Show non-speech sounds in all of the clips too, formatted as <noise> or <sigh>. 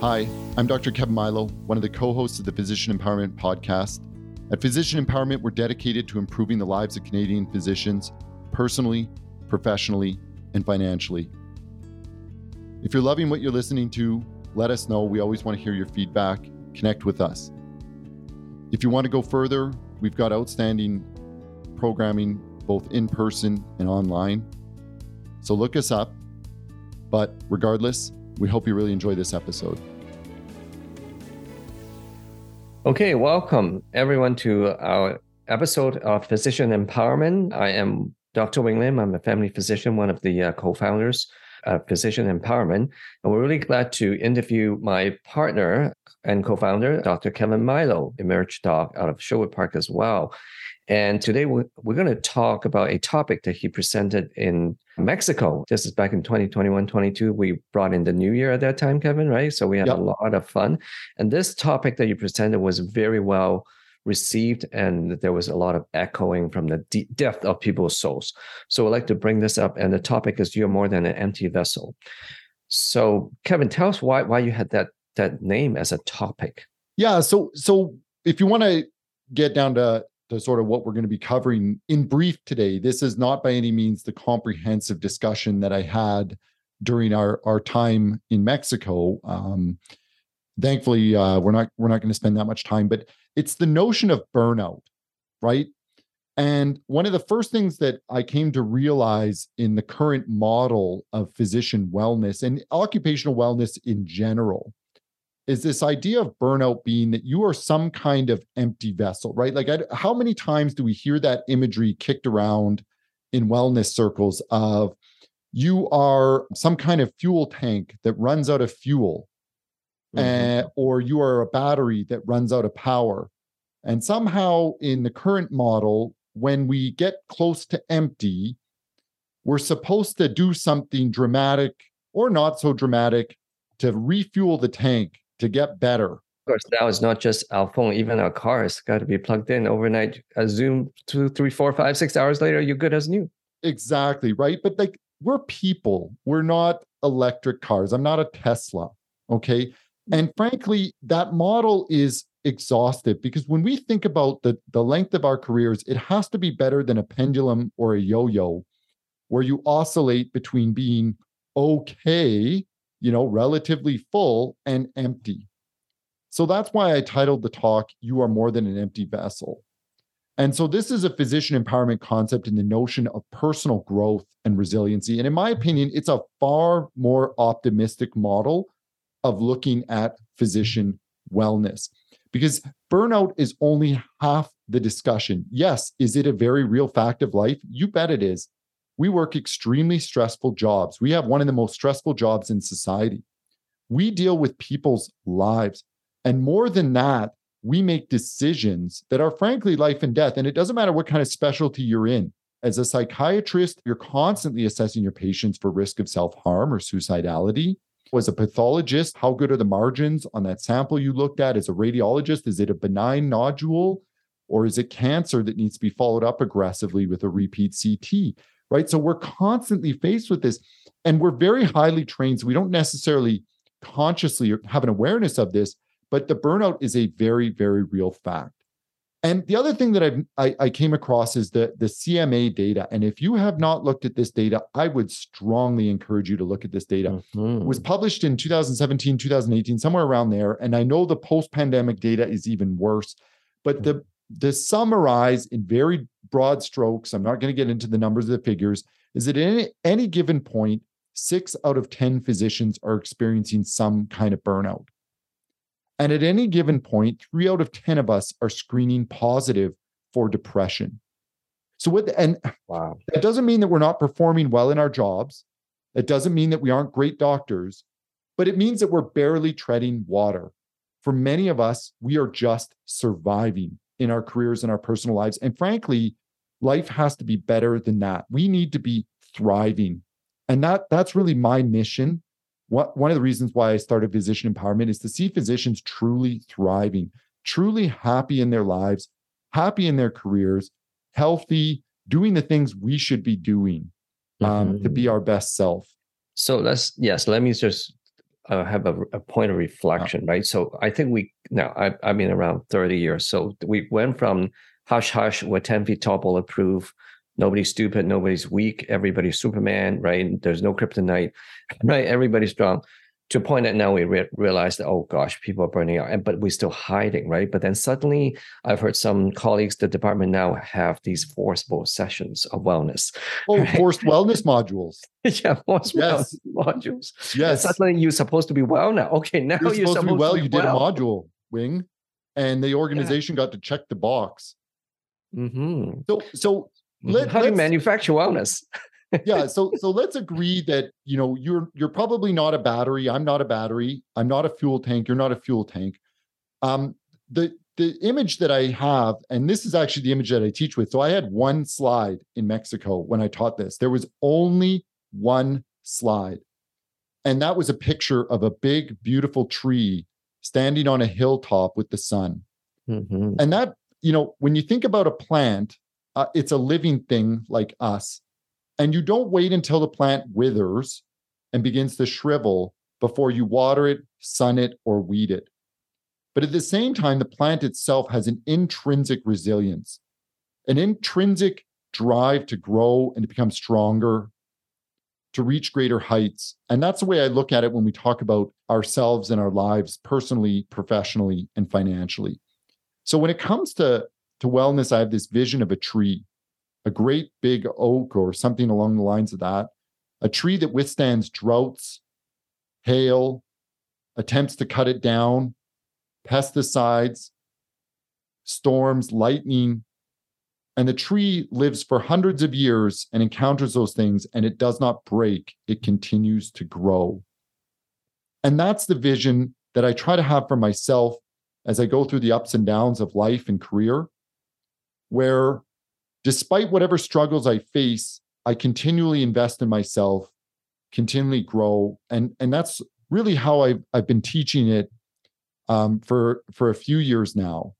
Hi, I'm Dr. Kevin Mailo, one of the co hosts of the Physician Empowerment Podcast. At Physician Empowerment, we're dedicated to improving the lives of Canadian physicians personally, professionally, and financially. If you're loving what you're listening to, let us know. We always want to hear your feedback. Connect with us. If you want to go further, we've got outstanding programming both in person and online. So look us up. But regardless, we hope you really enjoy this episode. Okay, welcome everyone to our episode of Physician Empowerment. I am Dr. Wing Lim. I'm a family physician, one of the uh, co founders of Physician Empowerment. And we're really glad to interview my partner and co founder, Dr. Kevin Mailo, Emerge Doc out of Sherwood Park as well. And today we're, we're going to talk about a topic that he presented in Mexico. This is back in 2021, 22. We brought in the new year at that time, Kevin, right? So we had yep. a lot of fun. And this topic that you presented was very well received and there was a lot of echoing from the deep depth of people's souls. So I'd like to bring this up. And the topic is you're more than an empty vessel. So Kevin, tell us why why you had that that name as a topic. Yeah. So so if you want to get down to to sort of what we're going to be covering in brief today. This is not by any means the comprehensive discussion that I had during our our time in Mexico. Um, thankfully, uh, we're not we're not going to spend that much time, but it's the notion of burnout, right? And one of the first things that I came to realize in the current model of physician wellness and occupational wellness in general is this idea of burnout being that you are some kind of empty vessel, right? Like, I, how many times do we hear that imagery kicked around in wellness circles of you are some kind of fuel tank that runs out of fuel, mm-hmm. uh, or you are a battery that runs out of power? And somehow, in the current model, when we get close to empty, we're supposed to do something dramatic or not so dramatic to refuel the tank to get better. Of course, now it's not just our phone, even our cars got to be plugged in overnight. A Zoom two, three, four, five, six hours later, you're good as new. Exactly. Right. But like we're people, we're not electric cars. I'm not a Tesla. Okay. Hmm. And frankly, that model is exhaustive because when we think about the, the length of our careers, it has to be better than a pendulum or a yo yo, where you oscillate between being okay you know, relatively full and empty. So that's why I titled the talk, You Are More Than an Empty Vessel. And so this is a physician empowerment concept in the notion of personal growth and resiliency. And in my opinion, it's a far more optimistic model of looking at physician wellness because burnout is only half the discussion. Yes, is it a very real fact of life? You bet it is we work extremely stressful jobs. We have one of the most stressful jobs in society. We deal with people's lives. And more than that, we make decisions that are frankly life and death. And it doesn't matter what kind of specialty you're in. As a psychiatrist, you're constantly assessing your patients for risk of self harm or suicidality. As a pathologist, how good are the margins on that sample you looked at? As a radiologist, is it a benign nodule or is it cancer that needs to be followed up aggressively with a repeat CT? Right? So we're constantly faced with this, and we're very highly trained. So we don't necessarily consciously have an awareness of this, but the burnout is a very, very real fact. And the other thing that I've, I, I came across is the, the CMA data. And if you have not looked at this data, I would strongly encourage you to look at this data. Mm-hmm. It was published in 2017, 2018, somewhere around there. And I know the post pandemic data is even worse. But the to summarize in very broad strokes, I'm not going to get into the numbers of the figures, is that at any, any given point, six out of 10 physicians are experiencing some kind of burnout. And at any given point, three out of 10 of us are screening positive for depression. So, what, and wow, that doesn't mean that we're not performing well in our jobs. It doesn't mean that we aren't great doctors, but it means that we're barely treading water. For many of us, we are just surviving in our careers and our personal lives. And frankly, life has to be better than that. We need to be thriving. And that that's really my mission. What one of the reasons why I started physician empowerment is to see physicians truly thriving, truly happy in their lives, happy in their careers, healthy, doing the things we should be doing um, mm-hmm. to be our best self. So let's yes, let me just uh, have a, a, point of reflection, right? So I think we now I, I've been around 30 years. So we went from hush hush, we're 10 feet tall, bulletproof. Nobody's stupid, nobody's weak, everybody's Superman, right? There's no kryptonite, <laughs> right? Everybody's strong to a point that now we re- realize that oh gosh people are burning out and but we're still hiding right but then suddenly i've heard some colleagues the department now have these forcible sessions of wellness <laughs> oh right? forced wellness modules <laughs> yeah forced yes. modules yes and suddenly you're supposed to be well now okay now you're, you're supposed, supposed, to be well to be you well. did a module wing and the organization yeah. got to check the box mm-hmm. so so mm-hmm. let, how do you manufacture wellness yeah <laughs> so so let's agree that you know you're you're probably not a battery i'm not a battery i'm not a fuel tank you're not a fuel tank um the the image that i have and this is actually the image that i teach with so i had one slide in mexico when i taught this there was only one slide and that was a picture of a big beautiful tree standing on a hilltop with the sun mm-hmm. and that you know when you think about a plant uh, it's a living thing like us and you don't wait until the plant withers and begins to shrivel before you water it, sun it, or weed it. But at the same time, the plant itself has an intrinsic resilience, an intrinsic drive to grow and to become stronger, to reach greater heights. And that's the way I look at it when we talk about ourselves and our lives personally, professionally, and financially. So when it comes to, to wellness, I have this vision of a tree a great big oak or something along the lines of that, a tree that withstands droughts, hail, attempts to cut it down, pesticides, storms, lightning. And the tree lives for hundreds of years and encounters those things, and it does not break, it continues to grow. And that's the vision that I try to have for myself as I go through the ups and downs of life and career, where despite whatever struggles I face, I continually invest in myself, continually grow, and and that's really how I've I've been teaching it um, for for a few years now.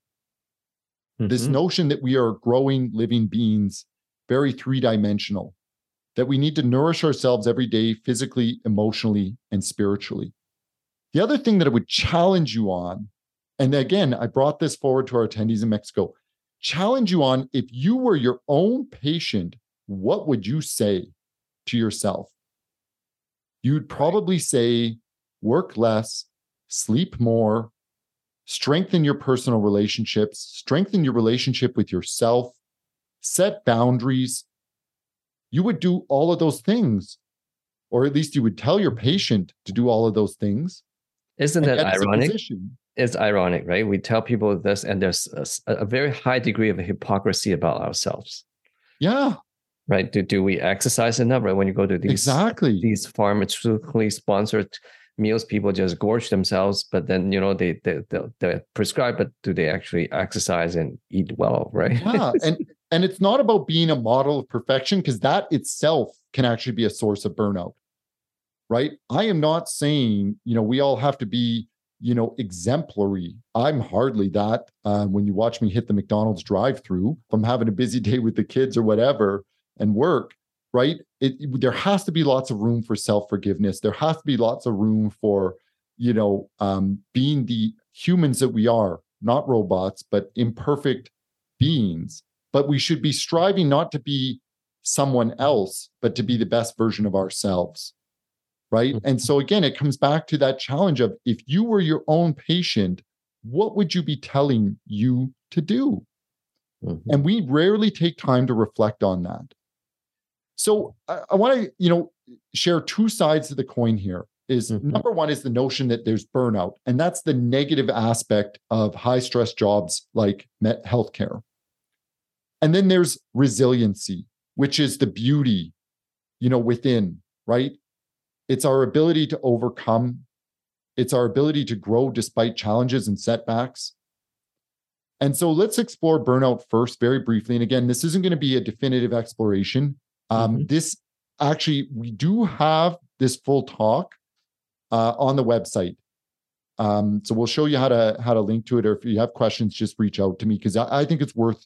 Mm-hmm. This notion that we are growing living beings, very three dimensional, that we need to nourish ourselves every day, physically, emotionally, and spiritually. The other thing that I would challenge you on, and again, I brought this forward to our attendees in Mexico challenge you on if you were your own patient, what would you say to yourself? You'd probably say, work less, sleep more, strengthen your personal relationships, strengthen your relationship with yourself, set boundaries. You would do all of those things, or at least you would tell your patient to do all of those things. Isn't that ironic? it's ironic, right? We tell people this, and there's a, a, very high degree of hypocrisy about ourselves. Yeah. Right. Do, do we exercise enough? Right. When you go to these exactly these pharmaceutically sponsored meals, people just gorge themselves, but then you know they they they, prescribe, but do they actually exercise and eat well? Right. Yeah. <laughs> and and it's not about being a model of perfection because that itself can actually be a source of burnout. Right. I am not saying you know we all have to be you know, exemplary. I'm hardly that. Uh, when you watch me hit the McDonald's drive-through, if I'm having a busy <laughs> day with the kids or whatever and work, right? It, there has to be lots of room for self-forgiveness. There has to be lots of room for, you know, um, being the humans that we are, not robots, but imperfect beings. But we should be striving not to be someone else, but to be the best version of ourselves right? Mm-hmm. And so again, it comes back to that challenge of if you were your own patient, what would you be telling you to do? Mm-hmm. And we rarely take time to reflect on that. So I, I want to, you know, share two sides of the coin here. Is mm-hmm. number one is the notion that there's burnout, and that's the negative aspect of high stress jobs like met healthcare. And then there's resiliency, which is the beauty, you know, within, right? It's our ability to overcome, it's our ability to grow despite challenges and setbacks. And so let's explore burnout first, very briefly. And again, this isn't going to be a definitive exploration. Um, mm-hmm. This actually, we do have this full talk uh, on the website. Um, so we'll show you how to how to link to it, or if you have questions, just reach out to me because I, I, think it's worth.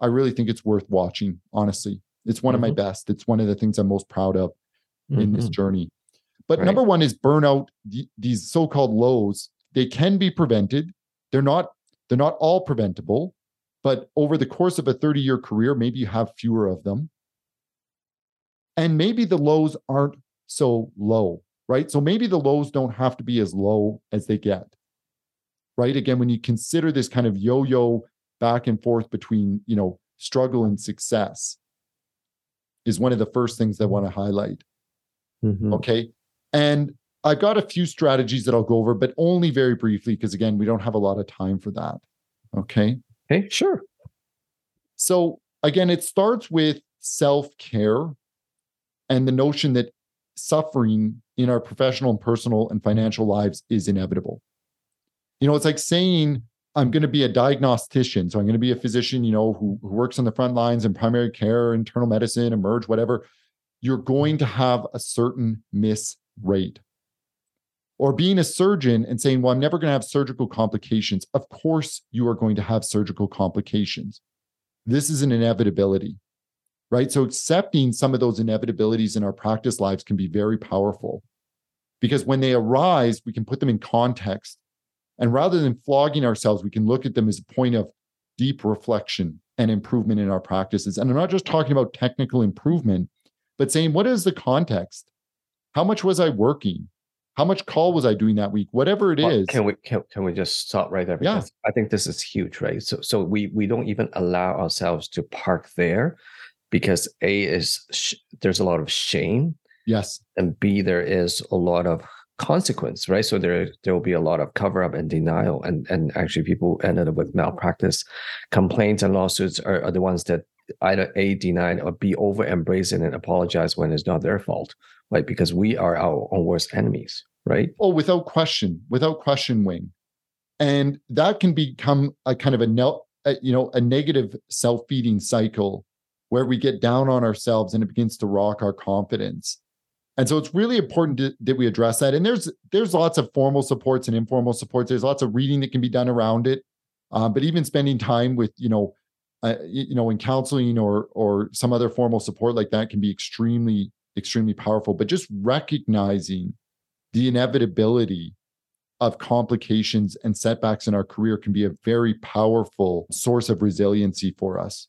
I really think it's worth watching. Honestly, it's one mm-hmm. of my mm-hmm. best. It's one of the things I'm most proud of mm-hmm. in this mm-hmm. journey. But Right. number one is burnout. th- These so-called lows, they can be prevented. They're not, they're not all preventable, but over the course of a 30-year career, maybe you have fewer of them. And maybe the lows aren't so low, right? So maybe the lows don't have to be as low as they get. Right. Again, when you consider this kind of yo-yo back and forth between, you know, struggle and success is one of the first things that I want to highlight. Mhm. Okay. And I've got a few strategies that I'll go over, but only very briefly, because again, we don't have a lot of time for that. Okay. Okay, sure. So again, it starts with self care and the notion that suffering in our professional and personal and financial lives is inevitable. You know, it's like saying, I'm going to be a diagnostician. So I'm going to be a physician, you know, who, who works on the front lines in primary care, internal medicine, emerge, whatever. You're going to have a certain miss rate. Or being a surgeon and saying, well, I'm never going to have surgical complications. Of course, you are going to have surgical complications. This is an inevitability, right? So accepting some of those inevitabilities in our practice lives can be very powerful because when they arise, we can put them in context. And rather than flogging ourselves, we can look at them as a point of deep reflection and improvement in our practices. And I'm not just talking about technical improvement, but saying, what is the context? How much was I working? How much call was I doing that week? Whatever it is. Well, Can we can, can we just stop right there? Yeah. I think this is huge, right? So so we we don't even allow ourselves to park there because A is sh- there's a lot of shame yes. and B there is a lot of consequence, right? So there there will be a lot of cover up and denial, and and actually people ended up with malpractice complaints and lawsuits are, are the ones that either A denied or B over embrace it and apologize when it's not their fault, right? Because we are our own worst enemies, right? Oh, without question, without question, Wing. And that can become a kind of a you know a negative self-feeding cycle where we get down on ourselves and it begins to rock our confidence. And so it's really important to, that we address that. And there's there's lots of formal supports and informal supports. There's lots of reading that can be done around it. Uh, but even spending time with you know uh, you know in counseling or or some other formal support like that can be extremely extremely powerful. But just recognizing the inevitability of complications and setbacks in our career can be a very powerful source of resiliency for us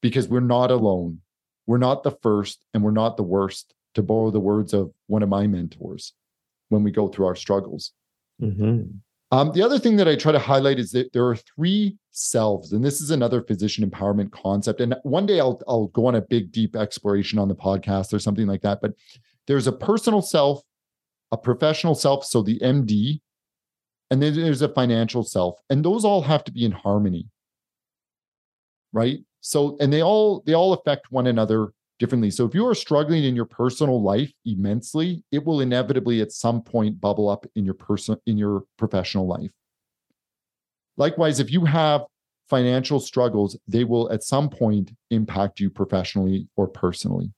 because we're not alone. We're not the first and we're not the worst, to borrow the words of one of my mentors when we go through our struggles. Mm-hmm. Um, the other thing that I try to highlight is that there are three selves, and this is another physician empowerment concept. And one day I'll I'll go on a big deep exploration on the podcast or something like that. But there's a personal self, a professional self, so the MD, and then there's a financial self, and those all have to be in harmony, right? So, and they all they all affect one another differently. So if you are struggling in your personal life immensely, it will inevitably at some point bubble up in your person in your professional life. Likewise, if you have financial struggles, they will at some point impact you professionally or personally.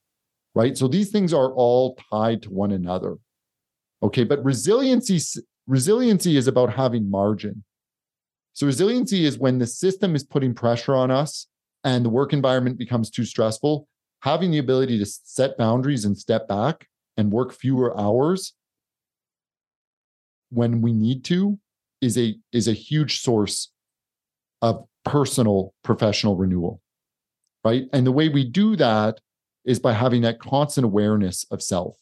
Right? So these things are all tied to one another. Okay, but resiliency resiliency is about having margin. So resiliency is when the system is putting pressure on us and the work environment becomes too stressful, having the ability to set boundaries and step back and work fewer hours when we need to is a is a huge source of personal professional renewal right? And the way we do that is by having that constant awareness of self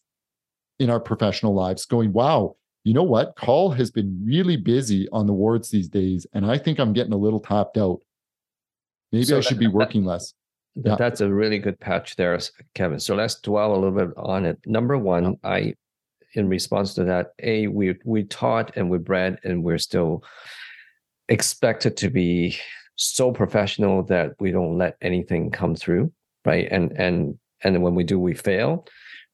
in our professional lives going wow you know what? Call has been really busy on the wards these days and i think i'm getting a little tapped out maybe So i should that- be that- working less Yeah. That's a really good patch there, Kevin. So let's dwell a little bit on it. Number one, I, in response to that, a we we taught and we bred and we're still expected to be so professional that we don't let anything come through, right? And and and when we do, we fail,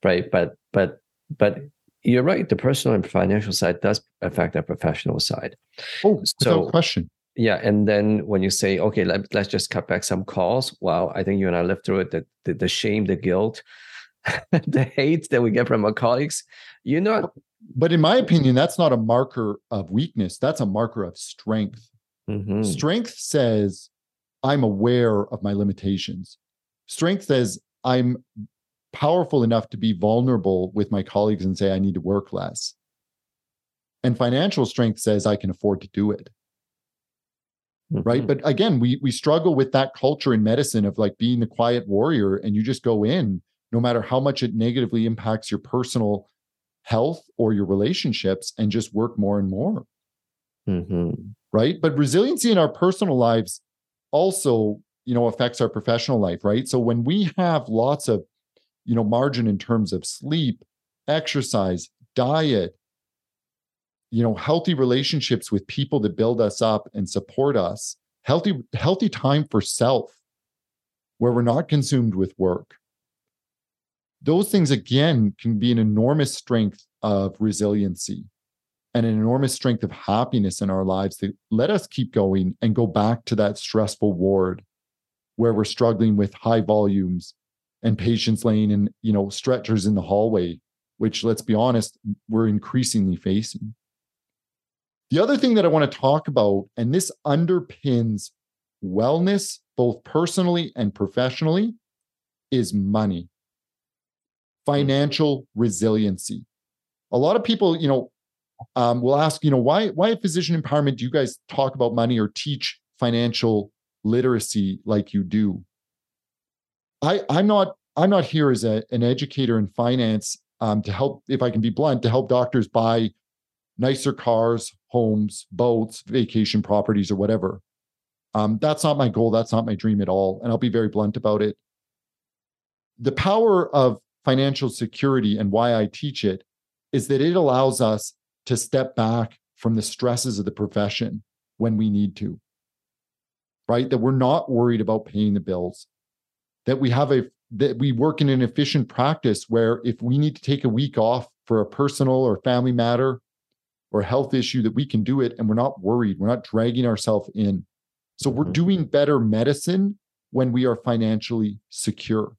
right? But but but you're right. The personal and financial side does affect our professional side. oh without So- question Yeah, and then when you say, okay, let, let's just cut back some calls. Wow, I think you and I lived through it. The the, the shame, the guilt, <laughs> the hate that we get from our colleagues. you know but in my opinion that's not a marker of weakness that's a marker of strength Mhm. Strength says, I'm aware of my limitations. Strength says, I'm powerful enough to be vulnerable with my colleagues and say, I need to work less. And financial strength says I can afford to do it. Mm-hmm. Right. But again, we we struggle with that culture in medicine of like being the quiet warrior and you just go in no matter how much it negatively impacts your personal health or your relationships and just work more and more. Mm-hmm. Right. But resiliency in our personal lives also, you know, affects our professional life. Right. So when we have lots of, you know, margin in terms of sleep, exercise, diet, you know, healthy relationships with people that build us up and support us, healthy, healthy time for self, where we're not consumed with work. Those things again can be an enormous strength of resiliency and an enormous strength of happiness in our lives that let us keep going and go back to that stressful ward where we're struggling with high volumes and patients laying in you know stretchers in the hallway which let's be honest we're increasingly facing the other thing that i want to talk about and this underpins wellness both personally and professionally is money financial resiliency. A lot of people, you know, um, will ask, you know, why why physician empowerment do you guys talk about money or teach financial literacy like you do? I I'm not I'm not here as a, an educator in finance um, to help, if I can be blunt, to help doctors buy nicer cars, homes, boats, vacation properties, or whatever. Um, that's not my goal. That's not my dream at all. And I'll be very blunt about it. The power of financial security and why I teach it is that it allows us to step back from the stresses of the profession when we need to. Right? That we're not worried about paying the bills. That we have a that we work in an efficient practice where if we need to take a week off for a personal or family matter or health issue that we can do it and we're not worried, we're not dragging ourselves in. So we're mm-hmm. doing better medicine when we are financially secure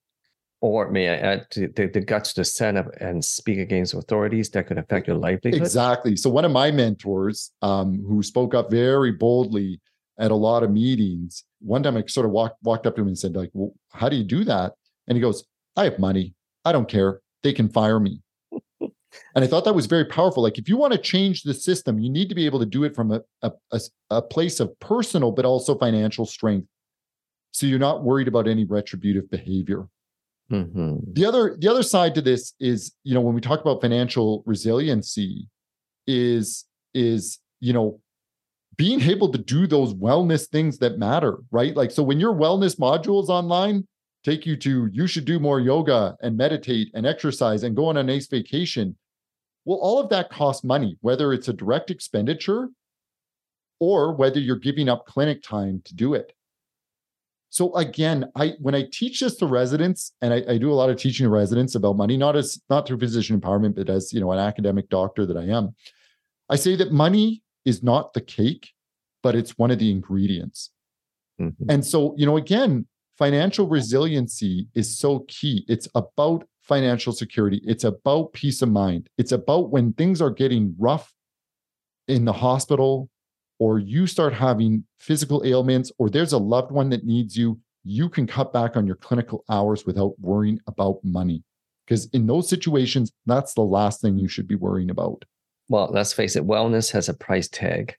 or may I add the, the guts to stand up and speak against authorities that could affect your livelihood? Exactly. So one of my mentors, um, who spoke up very boldly at a lot of meetings, one time I sort of walked walked up to him and said, like, well, how do you do that? And he goes, I have money. I don't care. They can fire me. And I thought that was very powerful. Like, if you want to change the system, you need to be able to do it from a, a, a, place of personal, but also financial strength. So you're not worried about any retributive behavior. Mm-hmm. The other the other side to this is, you know, when we talk about financial resiliency, is is you know being able to do those wellness things that matter, right? Like so when your wellness modules online take you to you should do more yoga and meditate and exercise and go on a nice vacation. Well, all of that costs money, whether it's a direct expenditure or whether you're giving up clinic time to do it. So again, I when I teach this to residents, and I, I, do a lot of teaching to residents about money, not as not through physician empowerment, but as you know, an academic doctor that I am, I say that money is not the cake, but it's one of the ingredients. Mm-hmm. And so, you know, again, financial resiliency is so key. It's about financial security. It's about peace of mind. It's about when things are getting rough in the hospital, or you start having physical ailments, or there's a loved one that needs you, you can cut back on your clinical hours without worrying about money. Because in those situations, that's the last thing you should be worrying about. Well, let's face it, wellness has a price tag,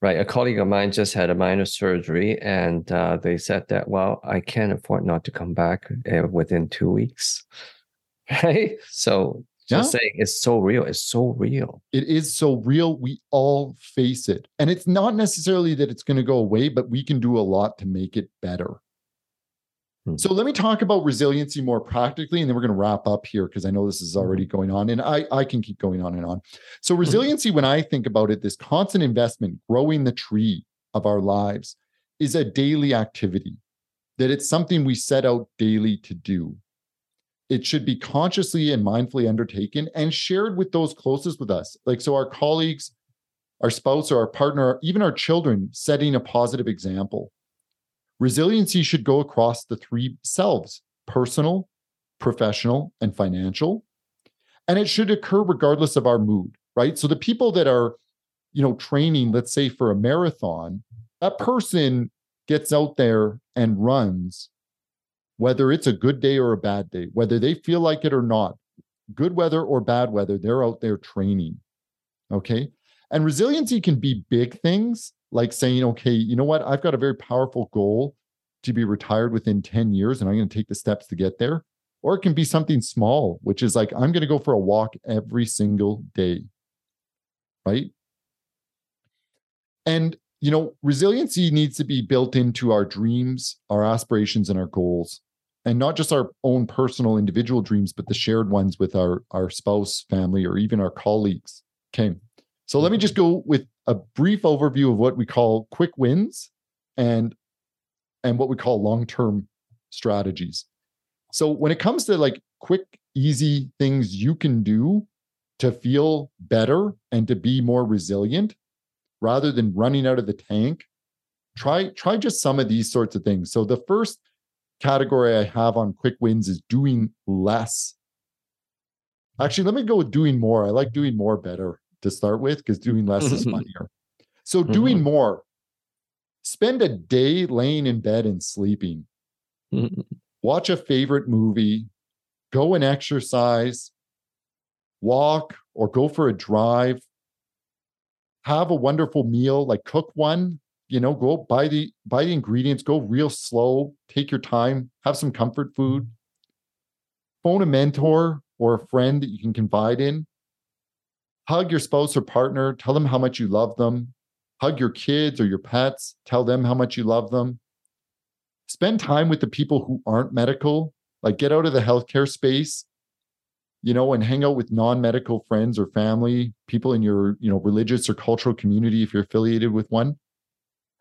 right? A colleague of mine just had a minor surgery, and uh, they said that, well, I can't afford not to come back uh, within two weeks. <laughs> Right. So just yeah. saying it's so real. It's so real. It is so real. We all face it. And it's not necessarily that it's going to go away, but we can do a lot to make it better. Hmm. So let me talk about resiliency more practically, and then we're going to wrap up here because I know this is already mm-hmm. going on, and I, I can keep going on and on. So, hmm. resiliency, when I think about it, this constant investment, growing the tree of our lives, is a daily activity, that it's something we set out daily to do it should be consciously and mindfully undertaken and shared with those closest with us. Like, so our colleagues, our spouse, or our partner, even our children, setting a positive example. Resiliency should go across the three selves personal, professional, and financial. And it should occur regardless of our mood, right? So the people that are, you know, training, let's say for a marathon, that person gets out there and runs whether it's a good day or a bad day, whether they feel like it or not, good weather or bad weather, they're out there training. Okay. And resiliency can be big things like saying, okay, you know what? I've got a very powerful goal to be retired within 10 years and I'm going to take the steps to get there. Or it can be something small, which is like, I'm going to go for a walk every single day. Right. And, you know, resiliency needs to be built into our dreams, our aspirations, and our goals. And not just our own personal individual dreams, but the shared ones with our, our spouse, family, or even our colleagues. Okay. So let me just go with a brief overview of what we call quick wins and and what we call long-term strategies. So when it comes to like quick easy things you can do to feel better and to be more resilient rather than running out of the tank, try try just some of these sorts of things. So the first category I have on quick wins is doing less. Actually, let me go with doing more. I like doing more better to start with because doing less is funnier. So, doing mm-hmm. more, spend a day laying in bed and sleeping, mm-hmm. watch a favorite movie, go and exercise, walk or go for a drive, have a wonderful meal, like cook one, you know, go buy the buy the ingredients, go real slow, take your time, have some comfort food. Phone a mentor or a friend that you can confide in hug your spouse or partner, tell them how much you love them. Hug your kids or your pets, tell them how much you love them. Spend time with the people who aren't medical, like get out of the healthcare space, you know, and hang out with non-medical friends or family, people in your, you know, religious or cultural community if you're affiliated with one.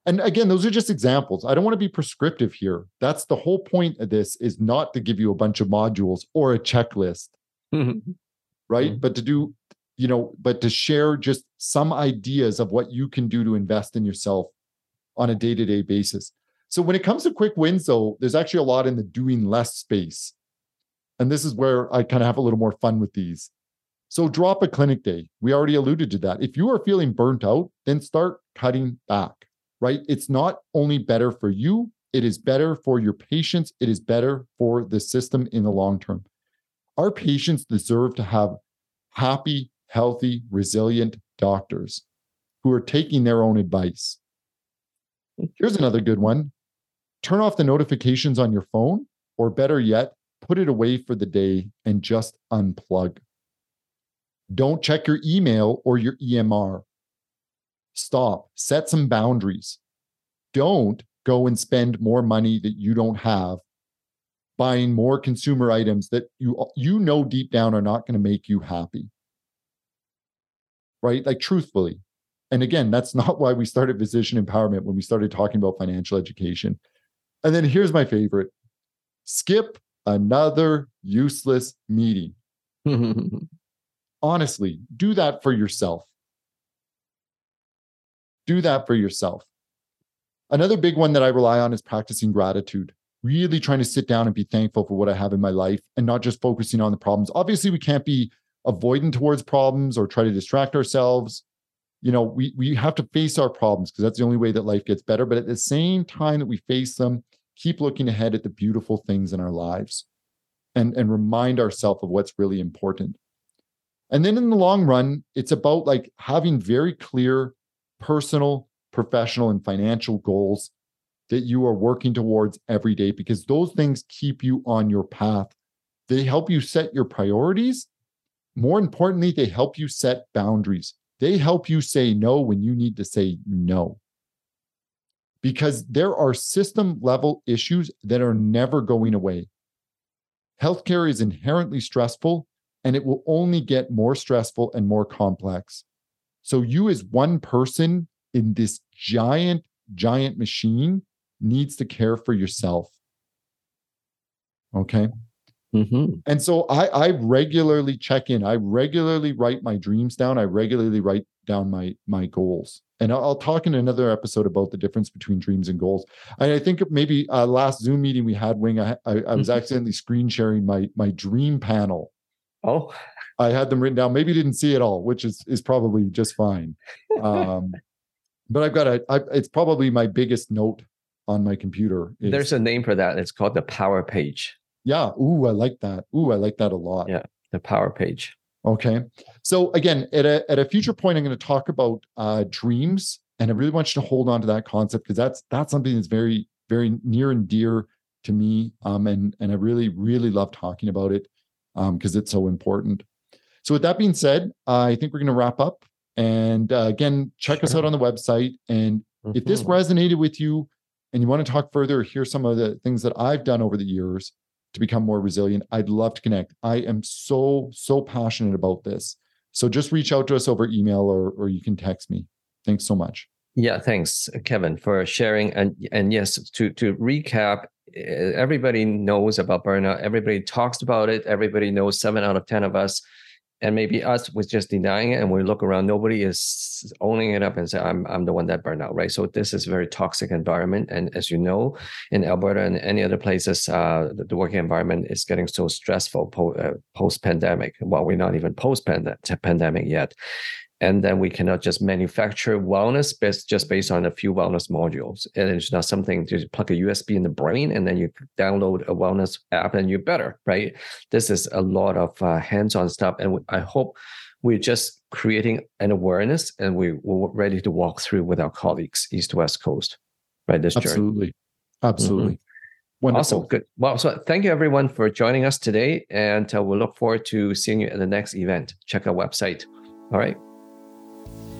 And again, those are just examples. I don't want to be prescriptive here. That's the whole point of this is not to give you a bunch of modules or a checklist. Mm-hmm. Right? Mm-hmm. But to do you know, but to share just some ideas of what you can do to invest in yourself on a day to day basis. So when it comes to quick wins, though, there's actually a lot in the doing less space. And this is where I kind of have a little more fun with these. So drop a clinic day. We already alluded to that. If you are feeling burnt out, then start cutting back, right? It's not only better for you, it is better for your patients, it is better for the system in the long term. Our patients deserve to have happy, healthy, resilient doctors who are taking their own advice. Here's another good one turn off the notifications on your phone, or better yet, put it away for the day and just unplug. Don't check your email or your EMR. Stop, set some boundaries. Don't go and spend more money that you don't have buying more consumer items that you you know deep down are not going to make you happy right? Like truthfully. And again, that's not why we started physician empowerment when we started talking about financial education. And then here's my favorite skip another useless meeting. <laughs> Honestly, do that for yourself. Do that for yourself. Another big one that I rely on is practicing gratitude, really trying to sit down and be thankful for what I have in my life and not just focusing on the problems. Obviously, we can't be avoidant towards problems or try to distract ourselves you know we we have to face our problems because that's the only way that life gets better but at the same time that we face them keep looking ahead at the beautiful things in our lives and and remind ourselves of what's really important and then in the long run it's about like having very clear personal professional and financial goals that you are working towards every day because those things keep you on your path they help you set your priorities more importantly, they help you set boundaries. They help you say no when you need to say no. Because there are system level issues that are never going away. Healthcare is inherently stressful and it will only get more stressful and more complex. So, you as one person in this giant, giant machine needs to care for yourself. Okay. Mm-hmm. And so I, I regularly check in. I regularly write my dreams down. I regularly write down my my goals. And I'll, I'll talk in another episode about the difference between dreams and goals. And I think maybe uh, last Zoom meeting we had, Wing, I, I, I was mm-hmm. accidentally screen sharing my my dream panel. Oh, I had them written down. Maybe didn't see it all, which is is probably just fine. Um, <laughs> but I've got a. I, it's probably my biggest note on my computer. Is, There's a name for that. It's called the Power Page. Yeah. Ooh, I like that. Ooh, I like that a lot. Yeah, the Power Page. Okay. So again, at a at a future point, I'm going to talk about uh, dreams, and I really want you to hold on to that concept because that's that's something that's very very near and dear to me, um, and and I really really love talking about it because um, it's so important. So with that being said, uh, I think we're going to wrap up. And uh, again, check sure. us out on the website. And mm-hmm. if this mm-hmm. resonated with you, and you want to talk further, hear some of the things that I've done over the years to become more resilient, I'd love to connect. I am so, so passionate about this. So just reach out to us over email or, or you can text me. Thanks so much. Yeah, thanks, Kevin, for sharing. And and yes, to to recap, everybody knows about burnout. Everybody talks about it. Everybody knows seven out of ten of us and maybe us was just denying it and we look around nobody is owning it up and say i'm i'm the one that burned out right so this is a very toxic environment and as you know in alberta and any other places uh, the, the, working environment is getting so stressful po- uh, post pandemic well we're not even post pandemic yet and then we cannot just manufacture wellness based, just based on a few wellness modules. And it's not something to plug a USB in the brain and then you download a wellness app and you're better, right? This is a lot of uh, hands-on stuff, and I hope we're just creating an awareness and we, we're ready to walk through with our colleagues east to west coast, right? This absolutely, journey. absolutely. Mm-hmm. Wonderful. Awesome. Good. Well, so thank you everyone for joining us today, and uh, we'll look forward to seeing you at the next event. Check our website. All right.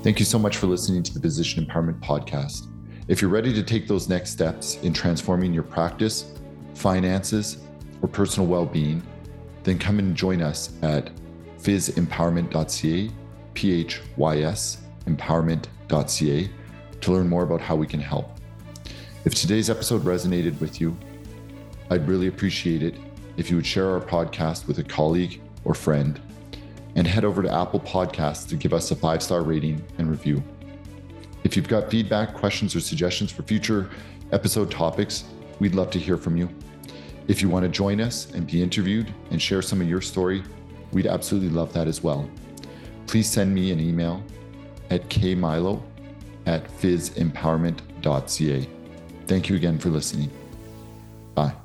Thank you so much for listening to the Physician Empowerment Podcast. If you're ready to take those next steps in transforming your practice, finances, or personal well being, then come and join us at physempowerment.ca, P H Y S empowerment.ca, to learn more about how we can help. If today's episode resonated with you, I'd really appreciate it if you would share our podcast with a colleague or friend and head over to Apple Podcasts to give us a five star rating and review. If you've got feedback, questions, or suggestions for future episode topics, we'd love to hear from you. If you want to join us and be interviewed and share some of your story, we'd absolutely love that as well. Please send me an email at kmailo at physempowerment.ca. Thank you again for listening. Bye.